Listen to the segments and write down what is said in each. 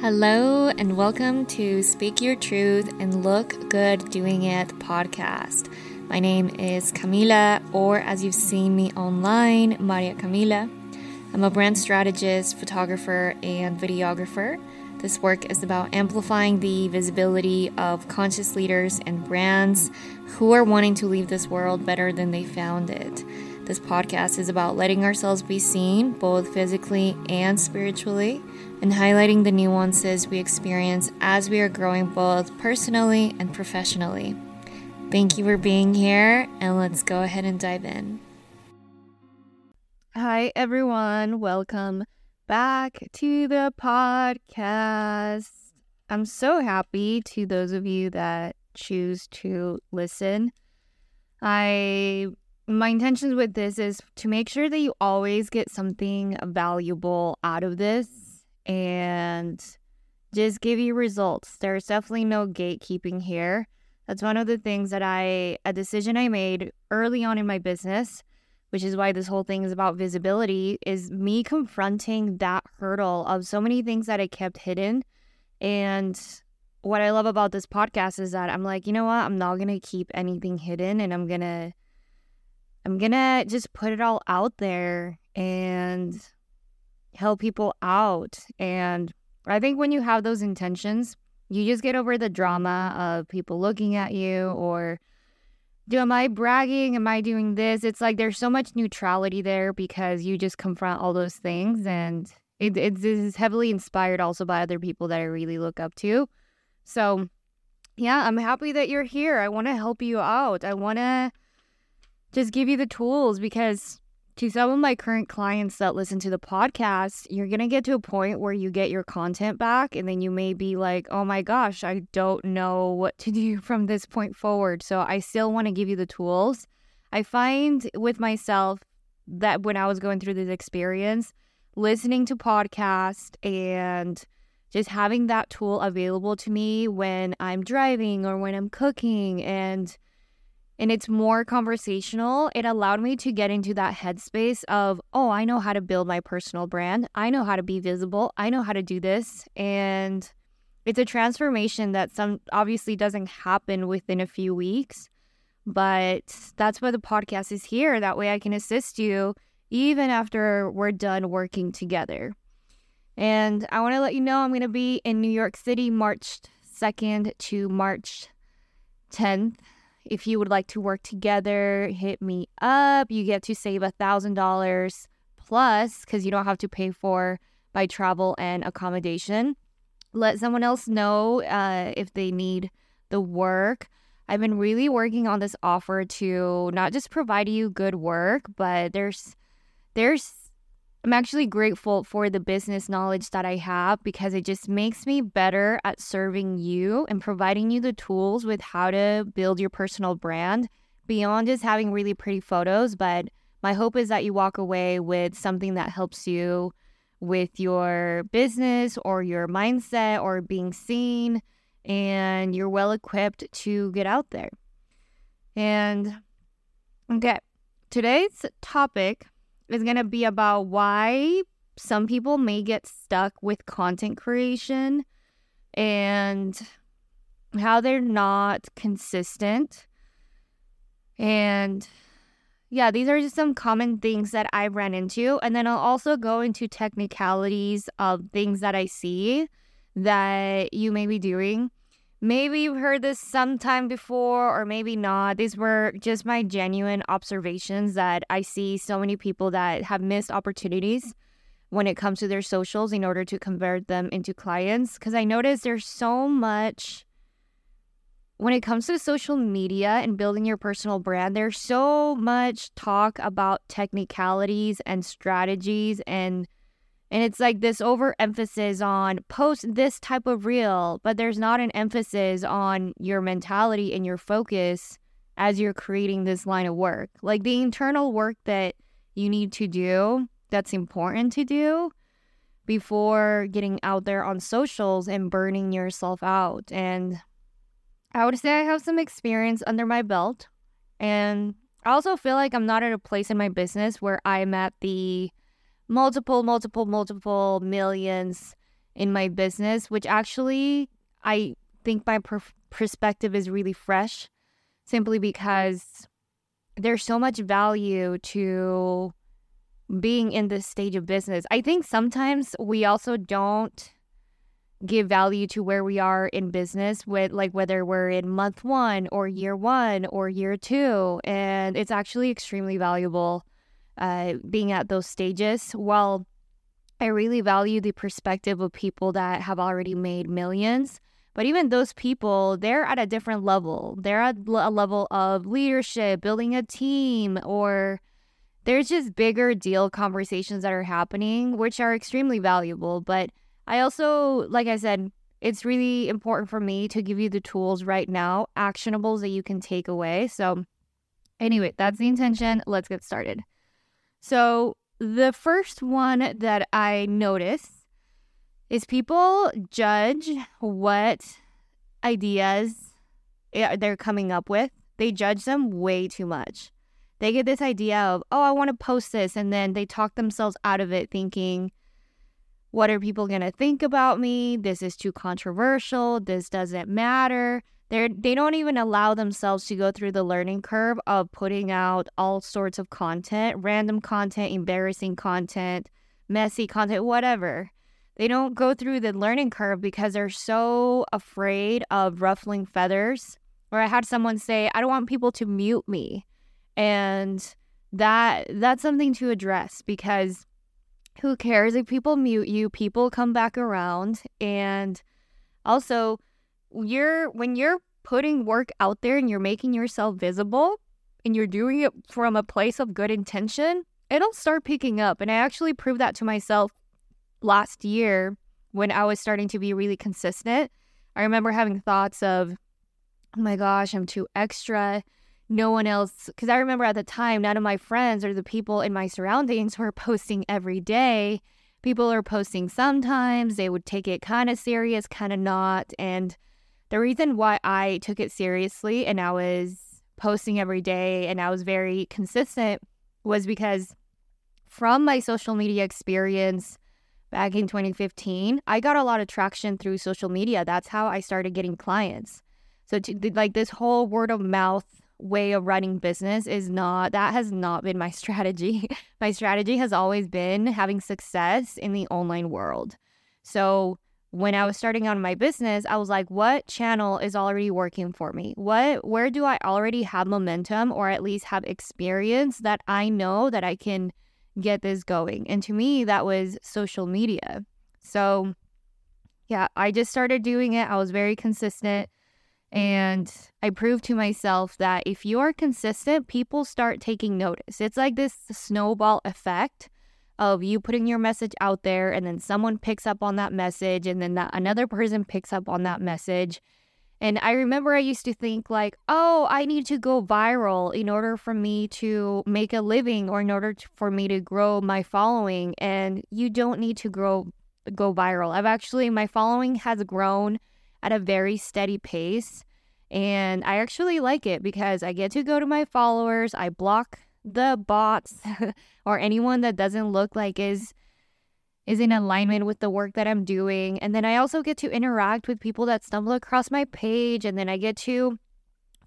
Hello, and welcome to Speak Your Truth and Look Good Doing It podcast. My name is Camila, or as you've seen me online, Maria Camila. I'm a brand strategist, photographer, and videographer. This work is about amplifying the visibility of conscious leaders and brands who are wanting to leave this world better than they found it. This podcast is about letting ourselves be seen, both physically and spiritually, and highlighting the nuances we experience as we are growing both personally and professionally. Thank you for being here, and let's go ahead and dive in. Hi, everyone. Welcome back to the podcast. I'm so happy to those of you that choose to listen. I my intentions with this is to make sure that you always get something valuable out of this and just give you results. There's definitely no gatekeeping here. That's one of the things that I, a decision I made early on in my business, which is why this whole thing is about visibility, is me confronting that hurdle of so many things that I kept hidden. And what I love about this podcast is that I'm like, you know what? I'm not going to keep anything hidden and I'm going to I'm gonna just put it all out there and help people out. And I think when you have those intentions, you just get over the drama of people looking at you or do am I bragging? Am I doing this? It's like there's so much neutrality there because you just confront all those things and it, it is heavily inspired also by other people that I really look up to. So yeah, I'm happy that you're here. I want to help you out. I want to just give you the tools because to some of my current clients that listen to the podcast, you're going to get to a point where you get your content back and then you may be like, oh my gosh, I don't know what to do from this point forward. So I still want to give you the tools. I find with myself that when I was going through this experience, listening to podcasts and just having that tool available to me when I'm driving or when I'm cooking and and it's more conversational, it allowed me to get into that headspace of, oh, I know how to build my personal brand. I know how to be visible. I know how to do this. And it's a transformation that some obviously doesn't happen within a few weeks, but that's why the podcast is here. That way I can assist you even after we're done working together. And I want to let you know I'm going to be in New York City March 2nd to March 10th if you would like to work together, hit me up. You get to save a thousand dollars plus because you don't have to pay for by travel and accommodation. Let someone else know uh, if they need the work. I've been really working on this offer to not just provide you good work, but there's there's I'm actually grateful for the business knowledge that I have because it just makes me better at serving you and providing you the tools with how to build your personal brand beyond just having really pretty photos. But my hope is that you walk away with something that helps you with your business or your mindset or being seen and you're well equipped to get out there. And okay, today's topic is going to be about why some people may get stuck with content creation and how they're not consistent. And yeah, these are just some common things that I've ran into. And then I'll also go into technicalities of things that I see that you may be doing Maybe you've heard this sometime before, or maybe not. These were just my genuine observations that I see so many people that have missed opportunities when it comes to their socials in order to convert them into clients. Because I noticed there's so much when it comes to social media and building your personal brand, there's so much talk about technicalities and strategies and and it's like this overemphasis on post this type of reel, but there's not an emphasis on your mentality and your focus as you're creating this line of work. Like the internal work that you need to do, that's important to do before getting out there on socials and burning yourself out. And I would say I have some experience under my belt. And I also feel like I'm not at a place in my business where I'm at the multiple, multiple, multiple millions in my business, which actually I think my per- perspective is really fresh simply because there's so much value to being in this stage of business. I think sometimes we also don't give value to where we are in business with like whether we're in month 1 or year 1 or year 2 and it's actually extremely valuable uh, being at those stages while I really value the perspective of people that have already made millions but even those people, they're at a different level. They're at a level of leadership, building a team, or there's just bigger deal conversations that are happening, which are extremely valuable. But I also, like I said, it's really important for me to give you the tools right now, actionables that you can take away. So, anyway, that's the intention. Let's get started. So, the first one that I notice is people judge what ideas eh, they're coming up with. They judge them way too much. They get this idea of, oh, I want to post this. And then they talk themselves out of it thinking, what are people going to think about me? This is too controversial. This doesn't matter. They're, they don't even allow themselves to go through the learning curve of putting out all sorts of content, random content, embarrassing content, messy content, whatever. They don't go through the learning curve because they're so afraid of ruffling feathers. Or I had someone say, I don't want people to mute me. And that that's something to address because who cares if people mute you? People come back around and also you're when you're putting work out there and you're making yourself visible and you're doing it from a place of good intention, it'll start picking up. And I actually proved that to myself last year when I was starting to be really consistent, I remember having thoughts of, oh my gosh, I'm too extra. No one else, because I remember at the time, none of my friends or the people in my surroundings were posting every day. People are posting sometimes, they would take it kind of serious, kind of not. And the reason why I took it seriously and I was posting every day and I was very consistent was because from my social media experience, back in 2015, I got a lot of traction through social media. That's how I started getting clients. So, to, like, this whole word of mouth way of running business is not, that has not been my strategy. my strategy has always been having success in the online world. So, when I was starting on my business, I was like, what channel is already working for me? What where do I already have momentum or at least have experience that I know that I can get this going. And to me, that was social media. So, yeah, I just started doing it. I was very consistent. And I proved to myself that if you are consistent, people start taking notice. It's like this snowball effect of you putting your message out there, and then someone picks up on that message, and then that another person picks up on that message. And I remember I used to think, like, oh, I need to go viral in order for me to make a living or in order to, for me to grow my following. And you don't need to grow go viral. I've actually, my following has grown at a very steady pace. And I actually like it because I get to go to my followers, I block the bots or anyone that doesn't look like is is in alignment with the work that I'm doing. And then I also get to interact with people that stumble across my page. And then I get to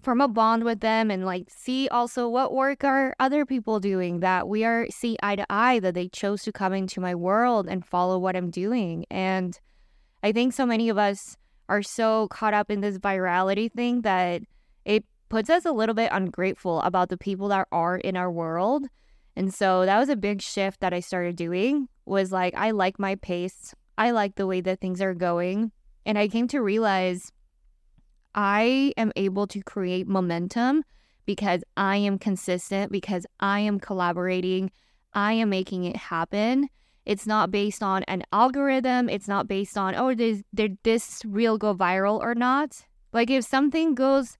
form a bond with them and like see also what work are other people doing that we are see eye to eye that they chose to come into my world and follow what I'm doing. And I think so many of us are so caught up in this virality thing that it puts us a little bit ungrateful about the people that are in our world. And so that was a big shift that I started doing was like, I like my pace. I like the way that things are going. And I came to realize I am able to create momentum because I am consistent, because I am collaborating, I am making it happen. It's not based on an algorithm. It's not based on, oh, did, this reel go viral or not? Like, if something goes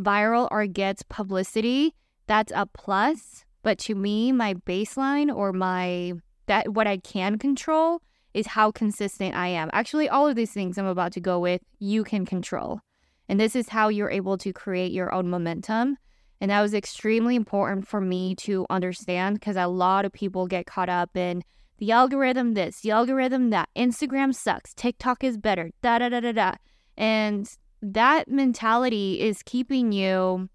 viral or gets publicity, that's a plus. But to me, my baseline or my that what I can control is how consistent I am. Actually, all of these things I'm about to go with, you can control. And this is how you're able to create your own momentum. And that was extremely important for me to understand because a lot of people get caught up in the algorithm this, the algorithm that, Instagram sucks, TikTok is better, da da da da da. And that mentality is keeping you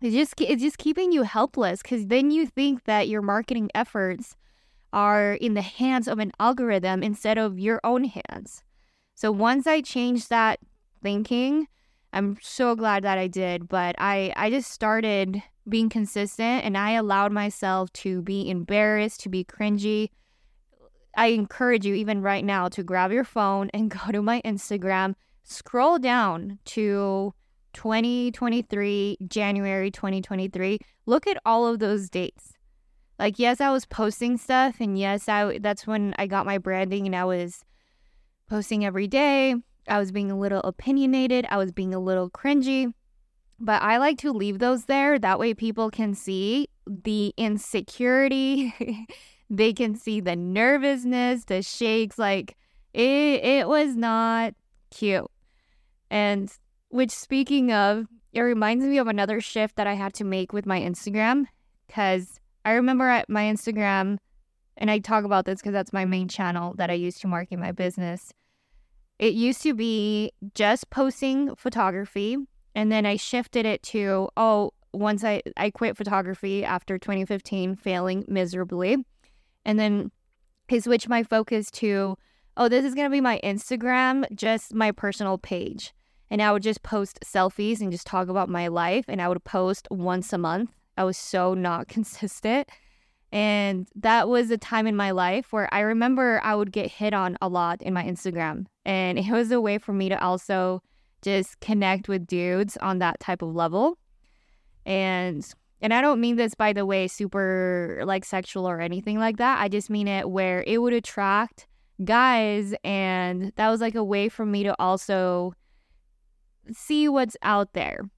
it's just it's just keeping you helpless cuz then you think that your marketing efforts are in the hands of an algorithm instead of your own hands. So once I changed that thinking, I'm so glad that I did, but I I just started being consistent and I allowed myself to be embarrassed, to be cringy. I encourage you even right now to grab your phone and go to my Instagram, scroll down to 2023, January 2023. Look at all of those dates. Like yes, I was posting stuff and yes, I that's when I got my branding and I was posting every day. I was being a little opinionated, I was being a little cringy. But I like to leave those there. That way people can see the insecurity. they can see the nervousness, the shakes. Like it, it was not cute. And which, speaking of, it reminds me of another shift that I had to make with my Instagram. Because I remember at my Instagram, and I talk about this because that's my main channel that I use to market my business. It used to be just posting photography and then I shifted it to, oh, once I, I quit photography after 2015, failing miserably. And then I switched my focus to, oh, this is to be my Instagram, just my personal page. And I would just post selfies and just talk about my life. And I would post once a month. I was so not consistent. And that was a time in my life where I remember I would get hit on a lot in my Instagram. And it was a way for me to also just connect with dudes on that type of level. And and I don't mean this by the way super like sexual or anything like that. I just mean it where it would attract guys and that was like a way for me to also see what's out there.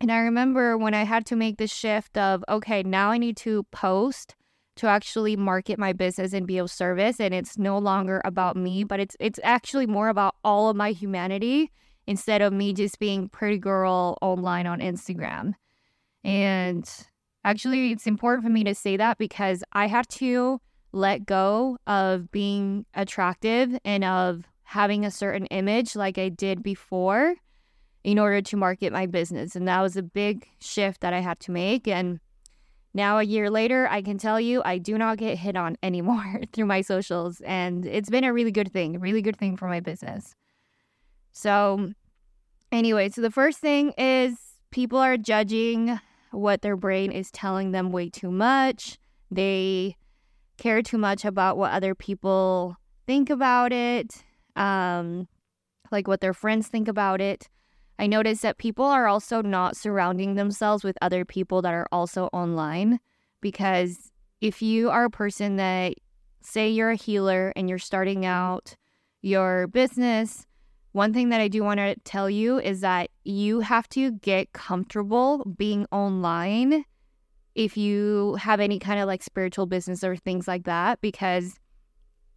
And I remember when I had to make the shift of okay, now I need to post to actually market my business and be of service and it's no longer about me, but it's it's actually more about all of my humanity instead of me just being pretty girl online on Instagram. And actually, it's important for me to say that because I had to let go of being attractive and of having a certain image like I did before in order to market my business. And that was a big shift that I had to make. And now, a year later, I can tell you I do not get hit on anymore through my socials. And it's been a really good thing, really good thing for my business. So, anyway, so the first thing is people are judging what their brain is telling them way too much. They care too much about what other people think about it, um, like what their friends think about it. I noticed that people are also not surrounding themselves with other people that are also online because if you are a person that, say, you're a healer and you're starting out your business, one thing that I do want to tell you is that you have to get comfortable being online if you have any kind of like spiritual business or things like that, because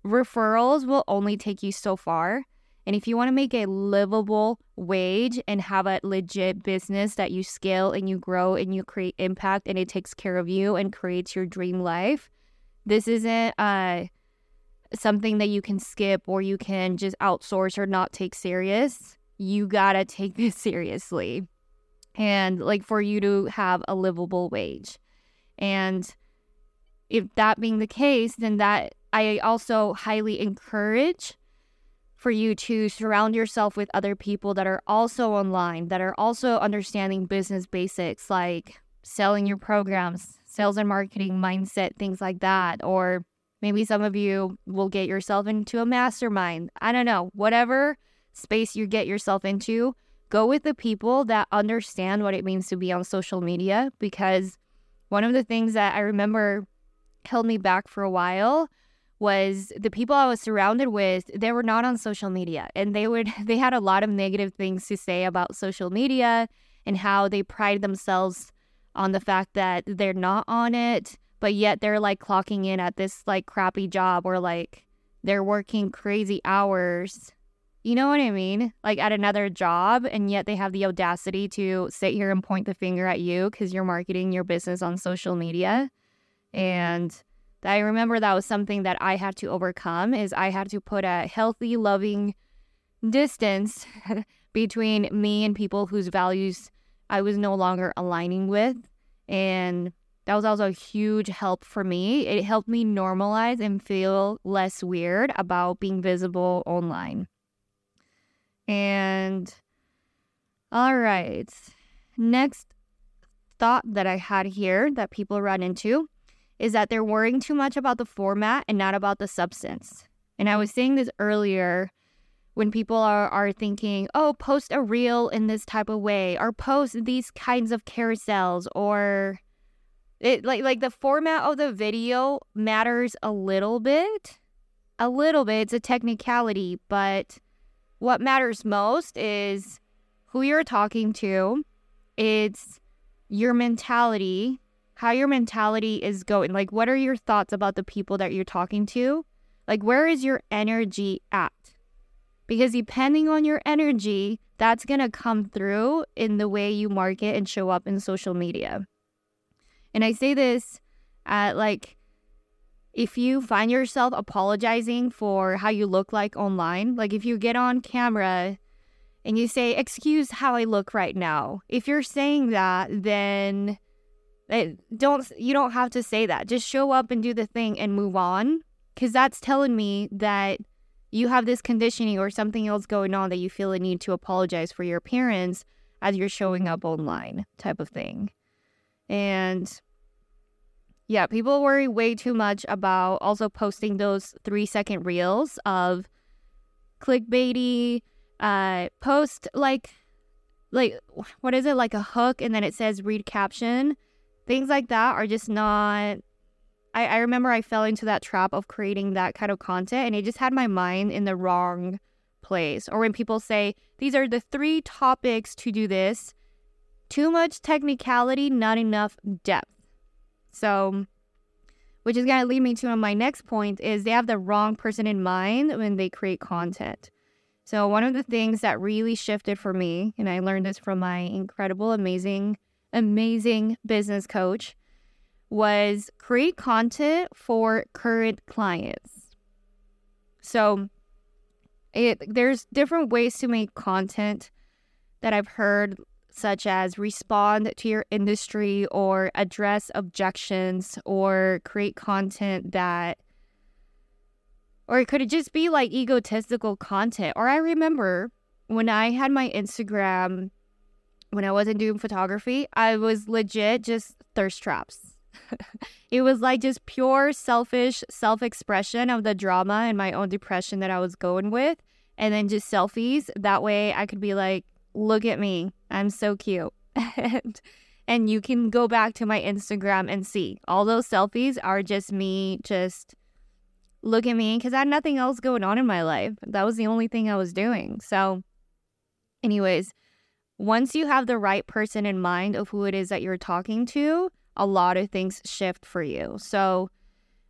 referrals will only take you so far. And if you want to make a livable wage and have a legit business that you scale and you grow and you create impact and it takes care of you and creates your dream life, this isn't uh something that you can skip or you can just outsource or not take serious. You gotta take this seriously. And like for you to have a livable wage. And if that being the case, then that I also highly encourage for you to surround yourself with other people that are also online, that are also understanding business basics like selling your programs, sales and marketing mindset, things like that, or Maybe some of you will get yourself into a mastermind. I don't know, whatever space you get yourself into, go with the people that understand what it means to be on social media because one of the things that I remember held me back for a while was the people I was surrounded with, they were not on social media and they would they had a lot of negative things to say about social media and how they pride themselves on the fact that they're not on it but yet they're like clocking in at this like crappy job or like they're working crazy hours. You know what I mean? Like at another job, and yet they have the audacity to sit here and point the finger at you because you're marketing your business on social media. And I remember that was something that I had to overcome is I had to put a healthy, loving distance between me and people whose values I was no longer aligning with. And that was also a huge help for me. It helped me normalize and feel less weird about being visible online. And all right, next thought that I had here that people run into is that they're worrying too much about the format and not about the substance. And I was saying this earlier when people are, are thinking, oh, post a reel in this type of way, or post these kinds of carousels, or it like like the format of the video matters a little bit. A little bit. It's a technicality, but what matters most is who you're talking to. It's your mentality, how your mentality is going. Like, what are your thoughts about the people that you're talking to? Like, where is your energy at? Because depending on your energy, that's going to come through in the way you market and show up in social media. And I say this at like, if you find yourself apologizing for how you look like online, like if you get on camera and you say, Excuse how I look right now, if you're saying that, then it, don't you don't have to say that. Just show up and do the thing and move on. Cause that's telling me that you have this conditioning or something else going on that you feel a need to apologize for your appearance as you're showing up online, type of thing. And yeah, people worry way too much about also posting those three second reels of clickbaity, uh, post like, like, what is it, like a hook and then it says read caption. Things like that are just not I, I remember I fell into that trap of creating that kind of content and it just had my mind in the wrong place. Or when people say, these are the three topics to do this, too much technicality, not enough depth. So, which is going to lead me to my next point is they have the wrong person in mind when they create content. So, one of the things that really shifted for me, and I learned this from my incredible, amazing, amazing business coach, was create content for current clients. So it, there's different ways to make content that I've heard, such as respond to your industry or address objections or create content that, or could it just be like egotistical content. Or I remember when I had my Instagram, when I wasn't doing photography, I was legit just thirst traps it was like just pure selfish self expression of the drama and my own depression that I was going with. And then just selfies. That way I could be like, look at me. I'm so cute. and, and you can go back to my Instagram and see all those selfies are just me, just look at me because I had nothing else going on in my life. That was the only thing I was doing. So, anyways, once you have the right person in mind of who it is that you're talking to, a lot of things shift for you. So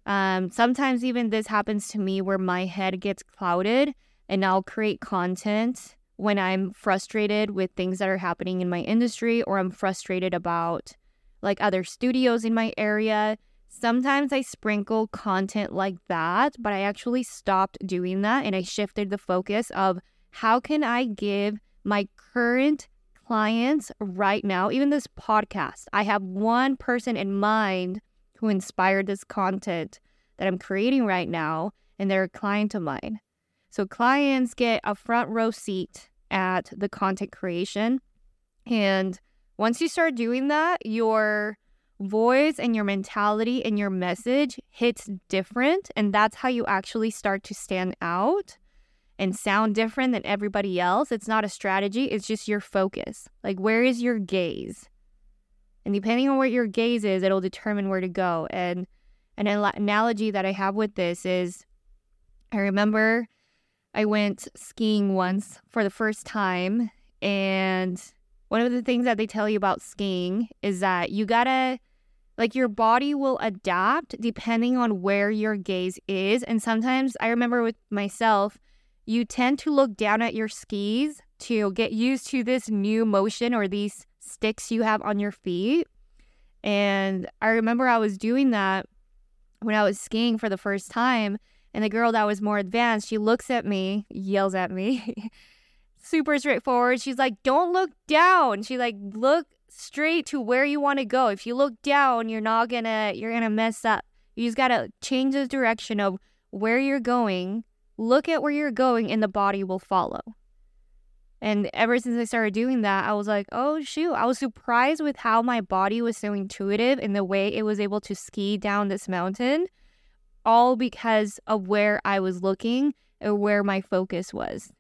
um, sometimes even this happens to me where my head gets clouded and I'll create content when I'm frustrated with things that are happening in my industry or I'm frustrated about like other studios in my area. Sometimes I sprinkle content like that, but I actually stopped doing that and I shifted the focus of how can I give my current clients right now, even this podcast, I have one person in mind who inspired this content that I'm creating right now, and they're a client of mine. So clients get a front row seat at the content creation. And once you start doing that, your voice and your mentality and your message hits different. And that's how you actually start to stand out and sound different than everybody else. It's not a strategy, it's just your focus. Like, where is your gaze? And depending on where your gaze is, it'll determine where to go. And an analogy that I have with this is I remember I went skiing once for the first time. And one of the things that they tell you about skiing is that you gotta, like, your body will adapt depending on where your gaze is. And sometimes I remember with myself, you tend to look down at your skis to get used to this new motion or these sticks you have on your feet. And I remember I was doing that when I was skiing for the first time. And the girl that was more advanced, she looks at me, yells at me, super straightforward. She's like, "Don't look down." She like look straight to where you want to go. If you look down, you're not gonna you're gonna mess up. You just gotta change the direction of where you're going. Look at where you're going, and the body will follow. And ever since I started doing that, I was like, oh shoot, I was surprised with how my body was so intuitive in the way it was able to ski down this mountain, all because of where I was looking and where my focus was.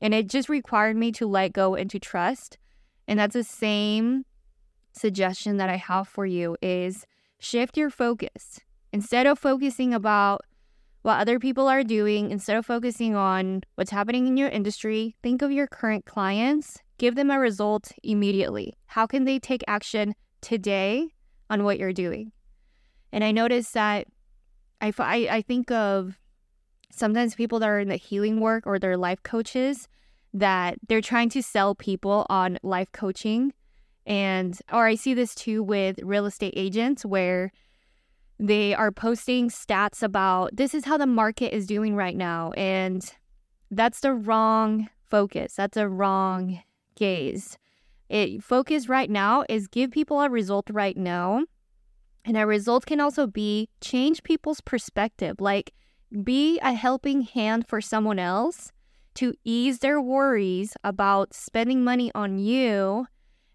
And it just required me to let go and to trust. And that's the same suggestion that I have for you is shift your focus. Instead of focusing about what other people are doing, instead of focusing on what's happening in your industry, think of your current clients, give them a result immediately. How can they take action today on what you're doing? And I noticed that I, I, I think of sometimes people that are in the healing work or they're life coaches that they're trying to sell people on life coaching. And, or I see this too with real estate agents where they are posting stats about this is how the market is doing right now. And that's the wrong focus. That's a wrong gaze. It focus right now is give people a result right now. And a result can also be change people's perspective, like be a helping hand for someone else to ease their worries about spending money on you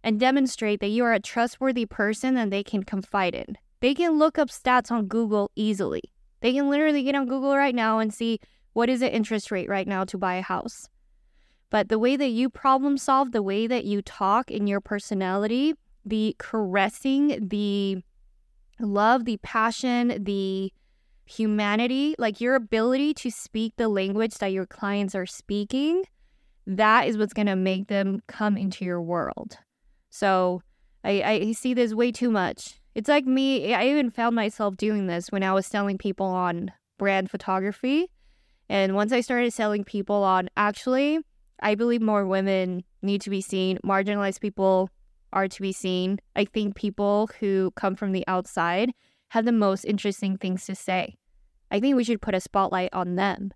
and demonstrate that you are a trustworthy person and they can confide in. They can look up stats on Google easily. They can literally get on Google right now and see what is the interest rate right now to buy a house. But the way that you problem solve, the way that you talk in your personality, the caressing, the love, the passion, the humanity, like your ability to speak the language that your clients are speaking, that is what's going to make them come into your world. So I, I see this way too much. It's like me, I even found myself doing this when I was selling people on brand photography. And once I started selling people on actually, I believe more women need to be seen, marginalized people are to be seen. I think people who come from the outside have the most interesting things to say. I think we should put a spotlight on them.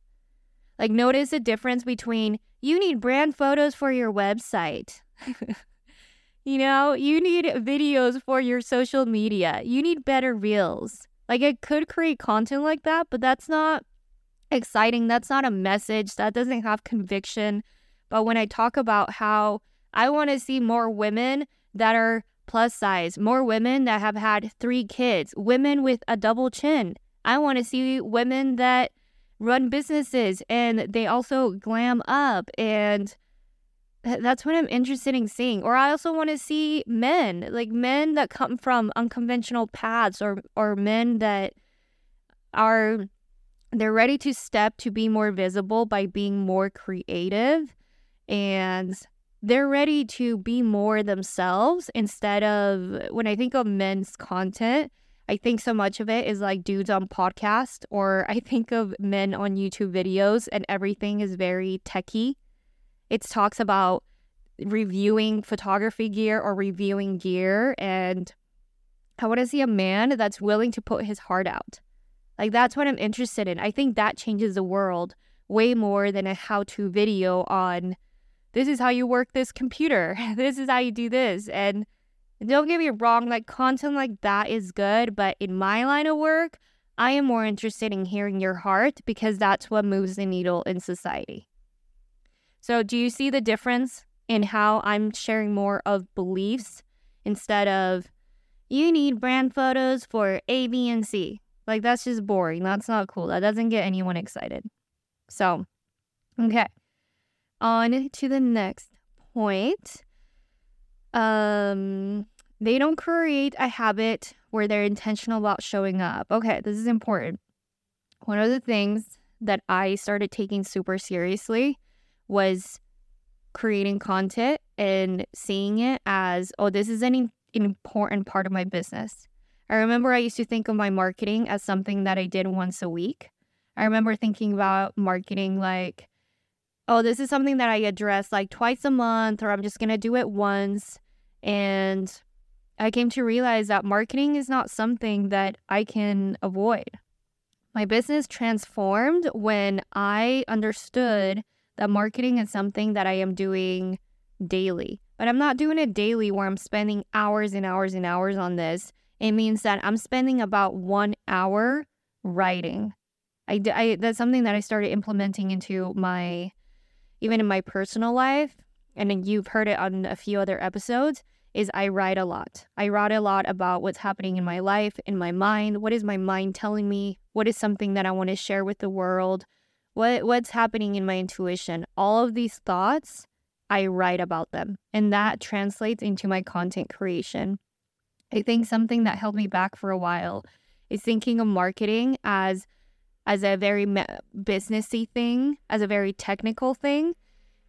Like, notice the difference between you need brand photos for your website. You know, you need videos for your social media. You need better reels. Like I could create content like that, but that's not exciting. That's not a message. That doesn't have conviction. But when I talk about how I want to see more women that are plus size, more women that have had three kids, women with a double chin. I want to see women that run businesses and they also glam up and that's what I'm interested in seeing. Or I also want to see men, like men that come from unconventional paths or or men that are they're ready to step to be more visible by being more creative and they're ready to be more themselves instead of when I think of men's content, I think so much of it is like dudes on podcast or I think of men on YouTube videos and everything is very techy it talks about reviewing photography gear or reviewing gear. And I want to see a man that's willing to put his heart out. Like, that's what I'm interested in. I think that changes the world way more than a how to video on this is how you work this computer, this is how you do this. And don't get me wrong, like, content like that is good. But in my line of work, I am more interested in hearing your heart because that's what moves the needle in society. So, do you see the difference in how I'm sharing more of beliefs instead of you need brand photos for A, B, and C? Like, that's just boring. That's not cool. That doesn't get anyone excited. So, okay. On to the next point. Um, they don't create a habit where they're intentional about showing up. Okay, this is important. One of the things that I started taking super seriously was creating content and seeing it as, oh, this is an important part of my business. I remember I used to think of my marketing as something that I did once a week. I remember thinking about marketing like, oh, this is something that I address like twice a month, or I'm just going to do it once. And I came to realize that marketing is not something that I can avoid. My business transformed when I understood that marketing is something that I am doing daily. But I'm not doing it daily where I'm spending hours and hours and hours on this. It means that I'm spending about one hour writing. I, I that's something that I started implementing into my even in my personal life and you've heard it on a few other episodes is I write a lot. I write a lot about what's happening in my life, in my mind. What is my mind telling me? What is something that I want to share with the world? What what's happening in my intuition? All of these thoughts, I write about them, and that translates into my content creation. I think something that held me back for a while is thinking of marketing as as a very businessy thing, as a very technical thing.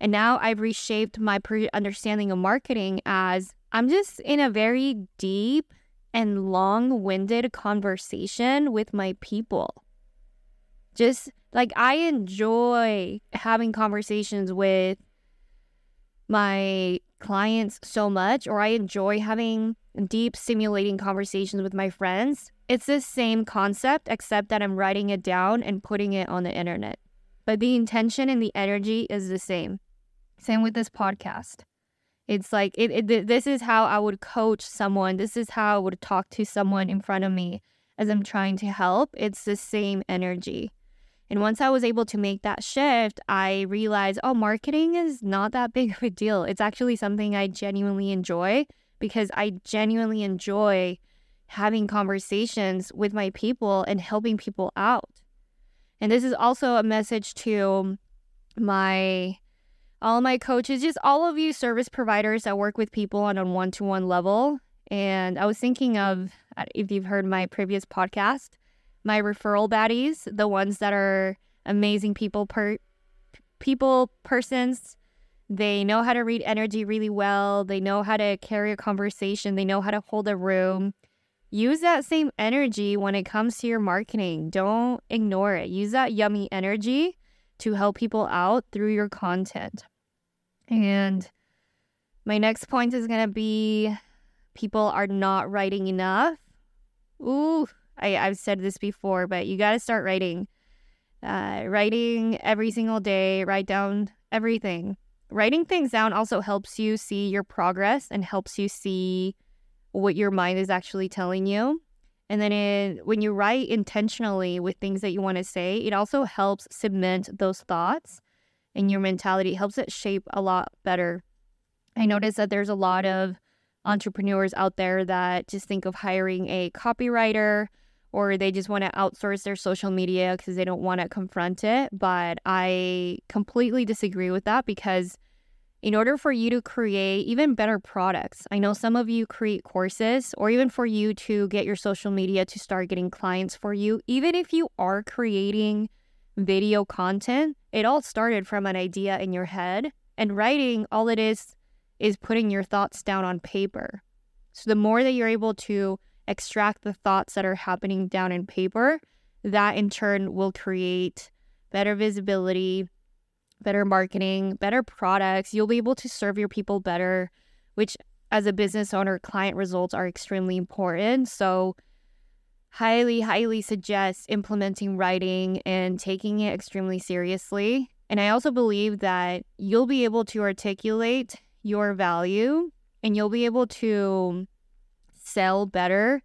And now I've reshaped my pre- understanding of marketing as I'm just in a very deep and long winded conversation with my people. Just like I enjoy having conversations with my clients so much, or I enjoy having deep, stimulating conversations with my friends. It's the same concept, except that I'm writing it down and putting it on the internet. But the intention and the energy is the same. Same with this podcast. It's like it, it this is how I would coach someone. This is how I would talk to someone in front of me as I'm trying to help. It's the same energy. And once I was able to make that shift, I realized, oh, marketing is not that big of a deal. It's actually something I genuinely enjoy because I genuinely enjoy having conversations with my people and helping people out. And this is also a message to my all my coaches, just all of you service providers that work with people on a one to one level. And I was thinking of, if you've heard my previous podcast, my referral baddies, the ones that are amazing people per people persons. They know how to read energy really well. They know how to carry a conversation. They know how to hold a room. Use that same energy when it comes to your marketing. Don't ignore it. Use that yummy energy to help people out through your content. And my next point is going to be people are not writing enough. Ooh, I, I've said this before, but you got to start writing. Uh, writing every single day, write down everything. Writing things down also helps you see your progress and helps you see what your mind is actually telling you. And then when you write intentionally with things that you want to say, it also helps cement those thoughts in your mentality helps it shape a lot better. I notice that there's a lot of entrepreneurs out there that just think of hiring a copywriter or they just want to outsource their social media because they don't want to confront it. But I completely disagree with that because in order for you to create even better products, I know some of you create courses or even for you to get your social media to start getting clients for you, even if you are creating video content, it all started from an idea in your head. And writing, all it is, is putting your thoughts down on paper. So the more that you're able to extract the thoughts that are happening down in paper, that in turn will create better visibility, better marketing, better products. You'll be able to serve your people better, which as a business owner, client results are extremely important. So highly, highly suggest implementing writing and taking it extremely seriously. And I also believe that you'll be able to articulate your value and you'll be able to sell better.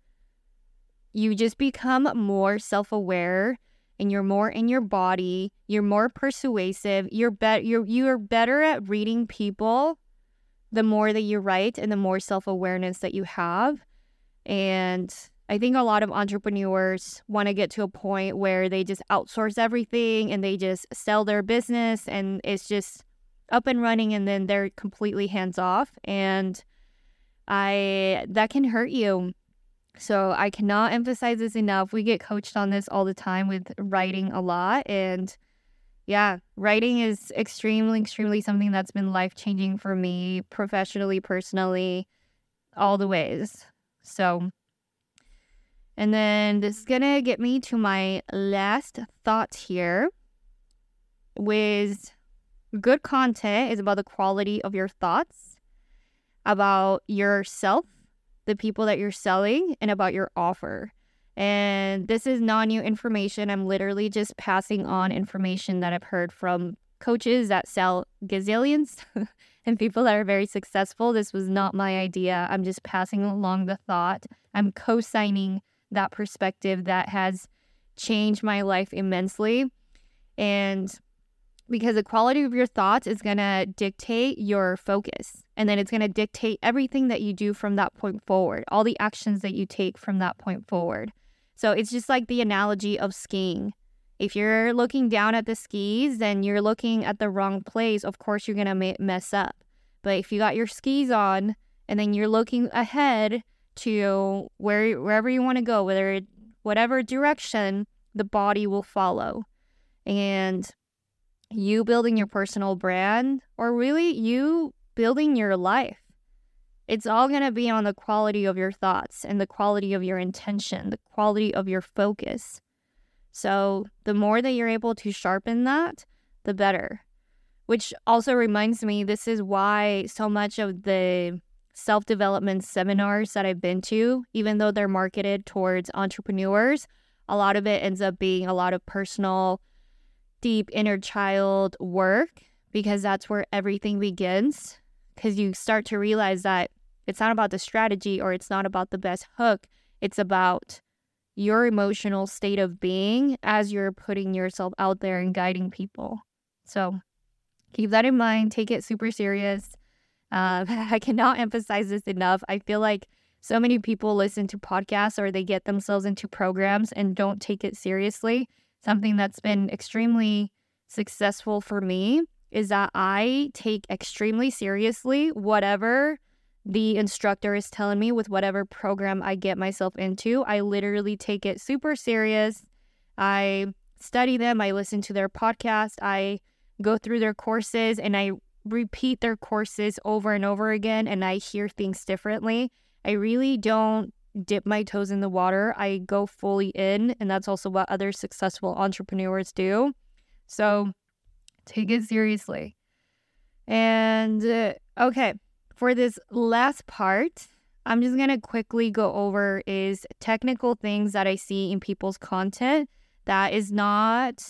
You just become more self aware and you're more in your body. You're more persuasive. You're, be- you're, you're better at reading people the more that you write and the more self awareness that you have. And I think a lot of entrepreneurs want to get to a point where they just outsource everything and they just sell their business and it's just up and running and then they're completely hands off and I that can hurt you. So I cannot emphasize this enough. We get coached on this all the time with writing a lot and yeah, writing is extremely extremely something that's been life-changing for me professionally, personally, all the ways. So and then this is gonna get me to my last thought here. With good content is about the quality of your thoughts, about yourself, the people that you're selling, and about your offer. And this is non new information. I'm literally just passing on information that I've heard from coaches that sell gazillions and people that are very successful. This was not my idea. I'm just passing along the thought. I'm co signing that perspective that has changed my life immensely. And because the quality of your thoughts is going to dictate your focus. And then it's going to dictate everything that you do from that point forward, all the actions that you take from that point forward. So it's just like the analogy of skiing. If you're looking down at the skis, then you're looking at the wrong place. Of course, you're going to mess up. But if you got your skis on and then you're looking ahead to where wherever you want to go, whether whatever direction, the body will follow. And you building your personal brand or really you building your life. It's all going to be on the quality of your thoughts and the quality of your intention, the quality of your focus. So the more that you're able to sharpen that, the better. Which also reminds me, this is why so much of the self development seminars that I've been to, even though they're marketed towards entrepreneurs, a lot of it ends up being a lot of personal, deep inner child work because that's where everything begins. Because you start to realize that it's not about the strategy or it's not about the best hook, it's about your emotional state of being as you're putting yourself out there and guiding people. So keep that in mind. Take it super serious. Uh, I cannot emphasize this enough. I feel like so many people listen to podcasts or they get themselves into programs and don't take it seriously. Something that's been extremely successful for me is that I take extremely seriously whatever the instructor is telling me with whatever program I get myself into. I literally take it super serious. I study them, I listen to their podcast, I go through their courses, and I repeat their courses over and over again, and I hear things differently. I really don't dip my toes in the water. I go fully in, and that's also what other successful entrepreneurs do. So take it seriously. And uh, okay, for this last part, I'm just going to quickly go over is technical things that I see in people's content that is not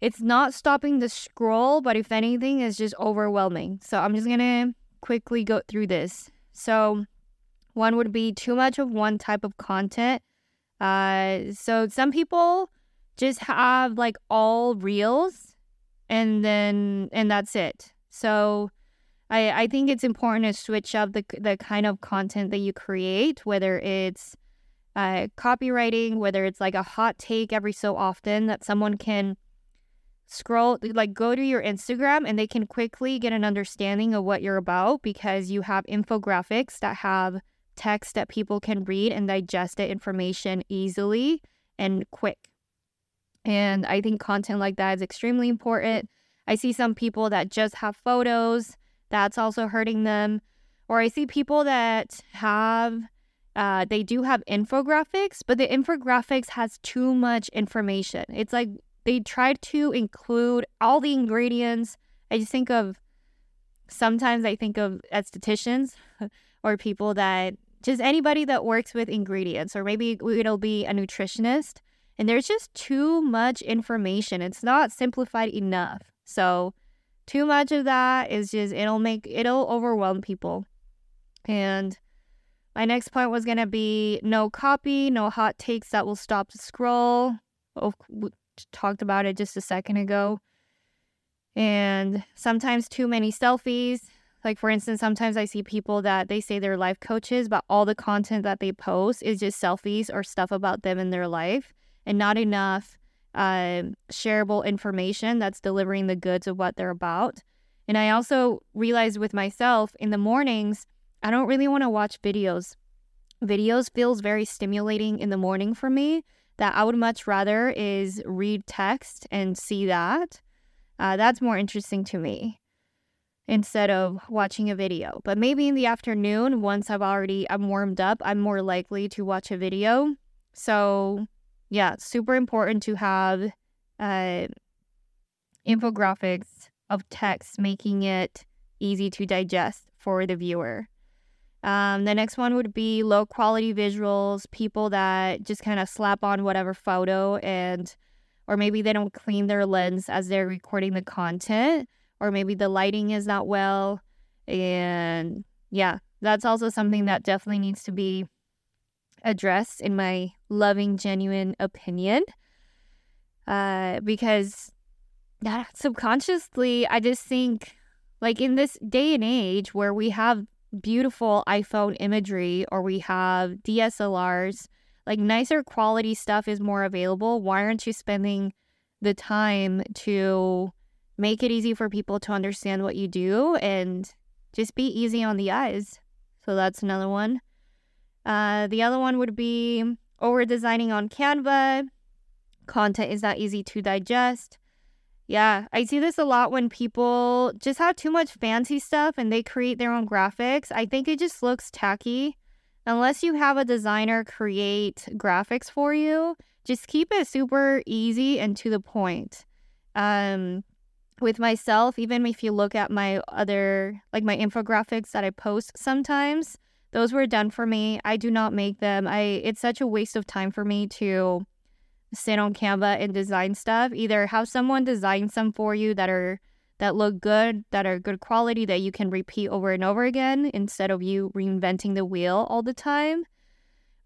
it's not stopping the scroll, but if anything is just overwhelming. So I'm just going to quickly go through this. So one would be too much of one type of content. Uh so some people just have like all reels and then and that's it. So I, I think it's important to switch up the, the kind of content that you create, whether it's uh, copywriting, whether it's like a hot take every so often that someone can scroll, like go to your Instagram and they can quickly get an understanding of what you're about because you have infographics that have text that people can read and digest the information easily and quick. And I think content like that is extremely important. I see some people that just have photos that's also hurting them. Or I see people that have, uh, they do have infographics, but the infographics has too much information. It's like they try to include all the ingredients. I just think of, sometimes I think of estheticians or people that just anybody that works with ingredients, or maybe it'll be a nutritionist. And there's just too much information. It's not simplified enough. So, too much of that is just it'll make it'll overwhelm people. And my next point was going to be no copy, no hot takes that will stop the scroll. Oh, talked about it just a second ago. And sometimes too many selfies. Like, for instance, sometimes I see people that they say they're life coaches, but all the content that they post is just selfies or stuff about them in their life and not enough uh, shareable information that's delivering the goods of what they're about. And I also realized with myself in the mornings, I don't really want to watch videos. Videos feels very stimulating in the morning for me that I would much rather is read text and see that. Uh, that's more interesting to me instead of watching a video. But maybe in the afternoon, once I've already I'm warmed up, I'm more likely to watch a video. So yeah, super important to have uh, infographics of text, making it easy to digest for the viewer. Um, the next one would be low quality visuals, people that just kind of slap on whatever photo and, or maybe they don't clean their lens as they're recording the content, or maybe the lighting is not well. And yeah, that's also something that definitely needs to be addressed in my loving, genuine opinion. Uh, because that subconsciously, I just think like in this day and age where we have beautiful iPhone imagery or we have DSLRs, like nicer quality stuff is more available. Why aren't you spending the time to make it easy for people to understand what you do and just be easy on the eyes? So that's another one. Uh, the other one would be over designing on Canva. Content is not easy to digest. Yeah, I see this a lot when people just have too much fancy stuff and they create their own graphics. I think it just looks tacky. Unless you have a designer create graphics for you, just keep it super easy and to the point. Um, with myself, even if you look at my other, like my infographics that I post sometimes, those were done for me. I do not make them. I it's such a waste of time for me to sit on Canva and design stuff. Either have someone design some for you that are that look good, that are good quality that you can repeat over and over again instead of you reinventing the wheel all the time.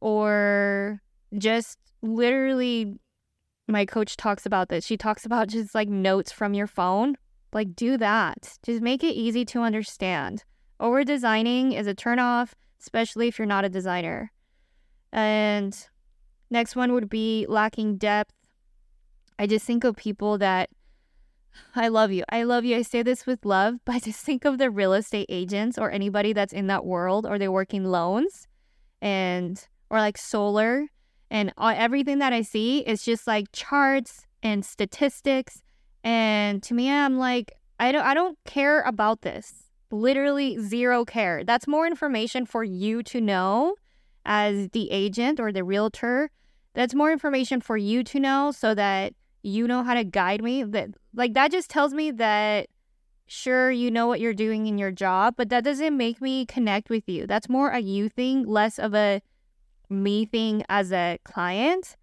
Or just literally my coach talks about this. She talks about just like notes from your phone. Like do that. Just make it easy to understand. Over designing is a turnoff, especially if you're not a designer. And Next one would be lacking depth. I just think of people that I love you. I love you. I say this with love, but I just think of the real estate agents or anybody that's in that world or they're working loans and or like solar and all, everything that I see is just like charts and statistics and to me I'm like I don't I don't care about this. Literally zero care. That's more information for you to know as the agent or the realtor that's more information for you to know so that you know how to guide me that like that just tells me that sure you know what you're doing in your job but that doesn't make me connect with you that's more a you thing less of a me thing as a client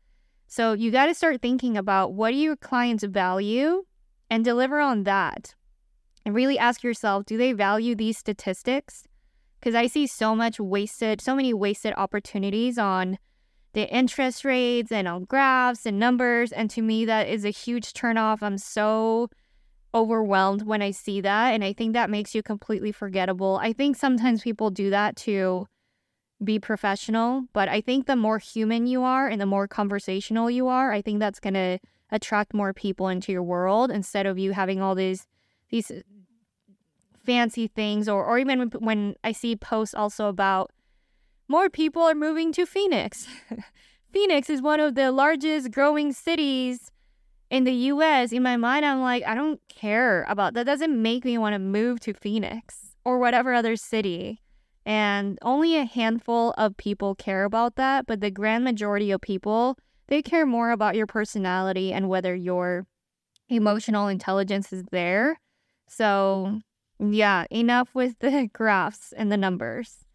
so you got to start thinking about what do your clients value and deliver on that and really ask yourself do they value these statistics because i see so much wasted so many wasted opportunities on the interest rates and on graphs and numbers. And to me, that is a huge turnoff. I'm so overwhelmed when I see that. And I think that makes you completely forgettable. I think sometimes people do that to be professional, but I think the more human you are and the more conversational you are, I think that's going to attract more people into your world instead of you having all these these uh, fancy things or or even when, when I see posts also about more people are moving to Phoenix. Phoenix is one of the largest growing cities in the US. In my mind, I'm like, I don't care about that. Doesn't make me want to move to Phoenix or whatever other city. And only a handful of people care about that. But the grand majority of people, they care more about your personality and whether your emotional intelligence is there. So, yeah, enough with the graphs and the numbers.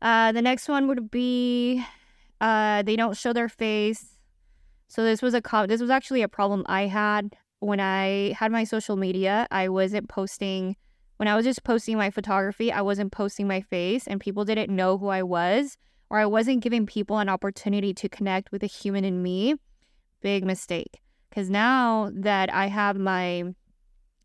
Uh, the next one would be uh, they don't show their face. So this was a this was actually a problem I had when I had my social media. I wasn't posting when I was just posting my photography. I wasn't posting my face, and people didn't know who I was, or I wasn't giving people an opportunity to connect with a human in me. Big mistake. Because now that I have my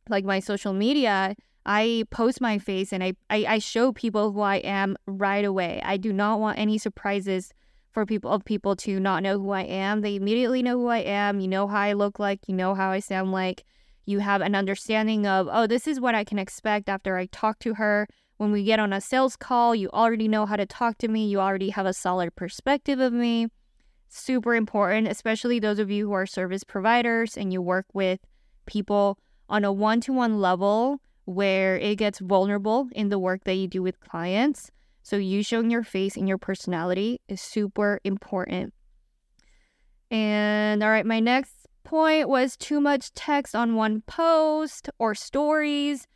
like my social media, I post my face and I, I, I show people who I am right away. I do not want any surprises for people of people to not know who I am. They immediately know who I am. You know how I look like, you know how I sound like. You have an understanding of, oh, this is what I can expect after I talk to her. When we get on a sales call, you already know how to talk to me. You already have a solid perspective of me. Super important, especially those of you who are service providers and you work with people on a one to one level where it gets vulnerable in the work that you do with clients. So, you showing your face and your personality is super important. And all right, my next point was too much text on one post or stories.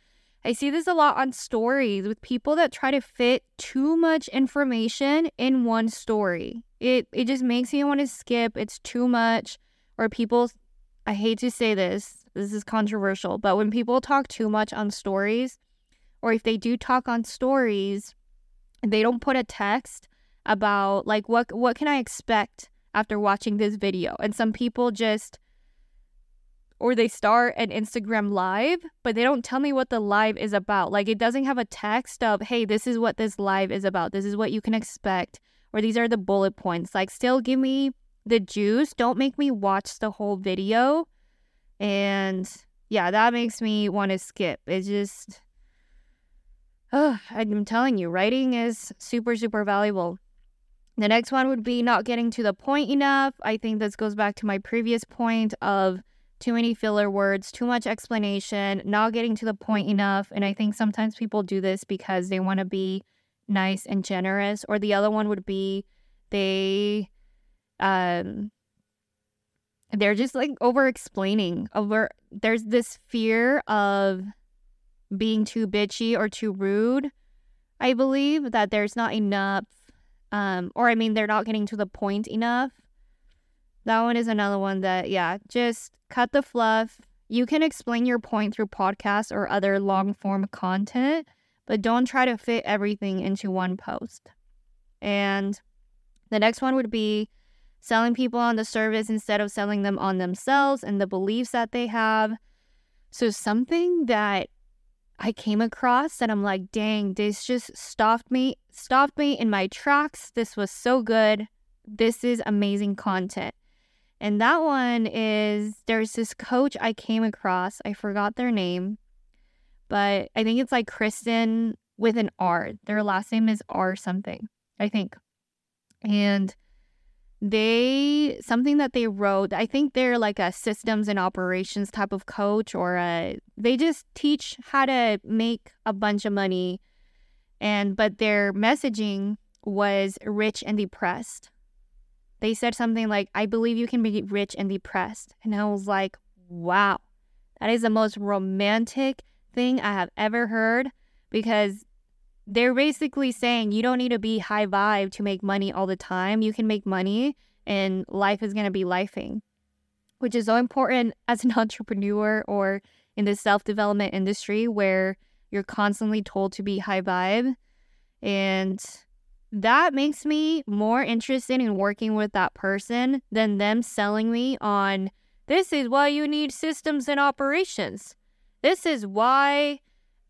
I see this a lot on stories with people that try to fit too much information in one story. It it just makes me want to skip. It's too much. Or people I hate to say this. This is controversial, but when people talk too much on stories or if they do talk on stories, they don't put a text about like what what can I expect after watching this video. And some people just or they start an Instagram live, but they don't tell me what the live is about. Like it doesn't have a text of, hey, this is what this live is about. This is what you can expect. Or these are the bullet points. Like, still give me the juice. Don't make me watch the whole video. And yeah, that makes me want to skip. It's just, oh, I'm telling you, writing is super, super valuable. The next one would be not getting to the point enough. I think this goes back to my previous point of too many filler words, too much explanation, not getting to the point enough. And I think sometimes people do this because they want to be nice and generous. Or the other one would be they um they're just like over explaining over there's this fear of being too bitchy or too rude i believe that there's not enough um or i mean they're not getting to the point enough that one is another one that, yeah, just cut the fluff. You can explain your point through podcasts or other long form content, but don't try to fit everything into one post. And the next one would be selling people on the service instead of selling them on themselves and the beliefs that they have. So, something that I came across that I'm like, dang, this just stopped me, stopped me in my tracks. This was so good. This is amazing content. And that one is there's this coach I came across. I forgot their name, but I think it's like Kristen with an R. Their last name is R something, I think. And they something that they wrote i think they're like a systems and operations type of coach or a they just teach how to make a bunch of money and but their messaging was rich and depressed they said something like, I believe you can be rich and depressed. And I was like, wow, that is the most romantic thing I have ever heard because they're basically saying you don't need to be high vibe to make money all the time. You can make money and life is going to be lifing, which is so important as an entrepreneur or in the self development industry where you're constantly told to be high vibe. And that makes me more interested in working with that person than them selling me on this is why you need systems and operations. This is why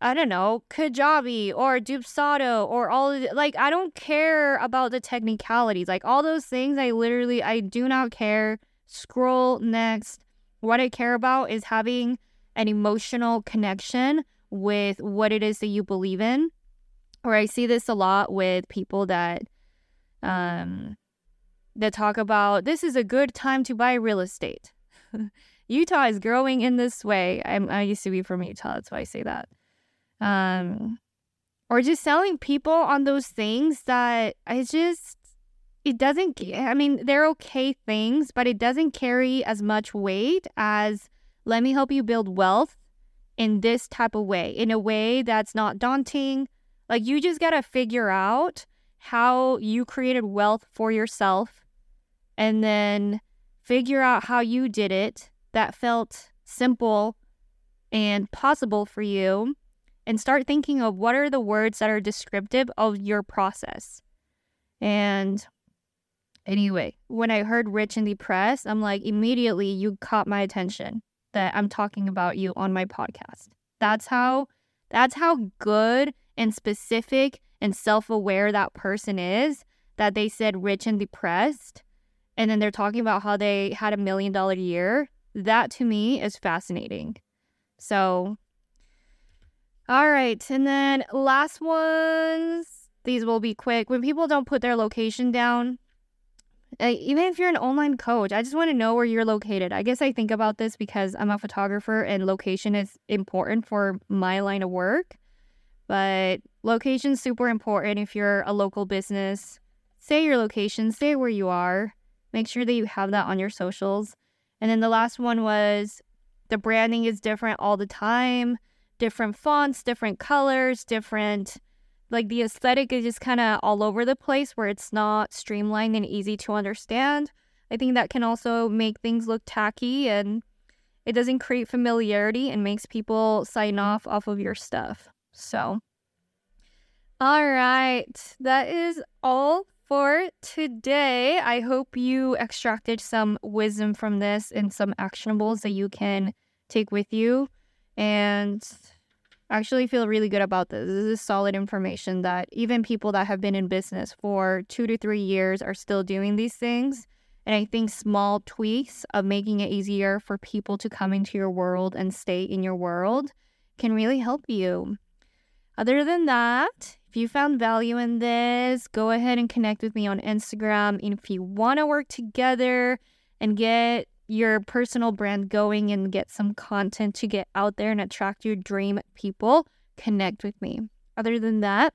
I don't know, Kajabi or Dubsado or all of the, like I don't care about the technicalities. Like all those things I literally I do not care. Scroll next. What I care about is having an emotional connection with what it is that you believe in or I see this a lot with people that um that talk about this is a good time to buy real estate. Utah is growing in this way. I'm, I used to be from Utah, that's why I say that. Um, or just selling people on those things that I just it doesn't. I mean, they're okay things, but it doesn't carry as much weight as let me help you build wealth in this type of way, in a way that's not daunting, like you just got to figure out how you created wealth for yourself and then figure out how you did it that felt simple and possible for you and start thinking of what are the words that are descriptive of your process. And anyway, when I heard rich and depressed, I'm like, immediately you caught my attention that I'm talking about you on my podcast. That's how that's how good and specific and self aware that person is that they said rich and depressed. And then they're talking about how they had a million dollar year. That to me is fascinating. So, all right. And then last ones, these will be quick. When people don't put their location down, uh, even if you're an online coach, I just want to know where you're located. I guess I think about this because I'm a photographer and location is important for my line of work. But location's super important if you're a local business. Say your location, say where you are. Make sure that you have that on your socials. And then the last one was the branding is different all the time. different fonts, different colors, different like the aesthetic is just kind of all over the place where it's not streamlined and easy to understand. I think that can also make things look tacky and it doesn't create familiarity and makes people sign mm-hmm. off off of your stuff. So, all right, that is all for today. I hope you extracted some wisdom from this and some actionables that you can take with you. And actually feel really good about this. This is solid information that even people that have been in business for two to three years are still doing these things. And I think small tweaks of making it easier for people to come into your world and stay in your world can really help you. Other than that, if you found value in this, go ahead and connect with me on Instagram. And if you want to work together and get your personal brand going and get some content to get out there and attract your dream people, connect with me. Other than that,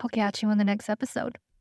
I'll catch you on the next episode.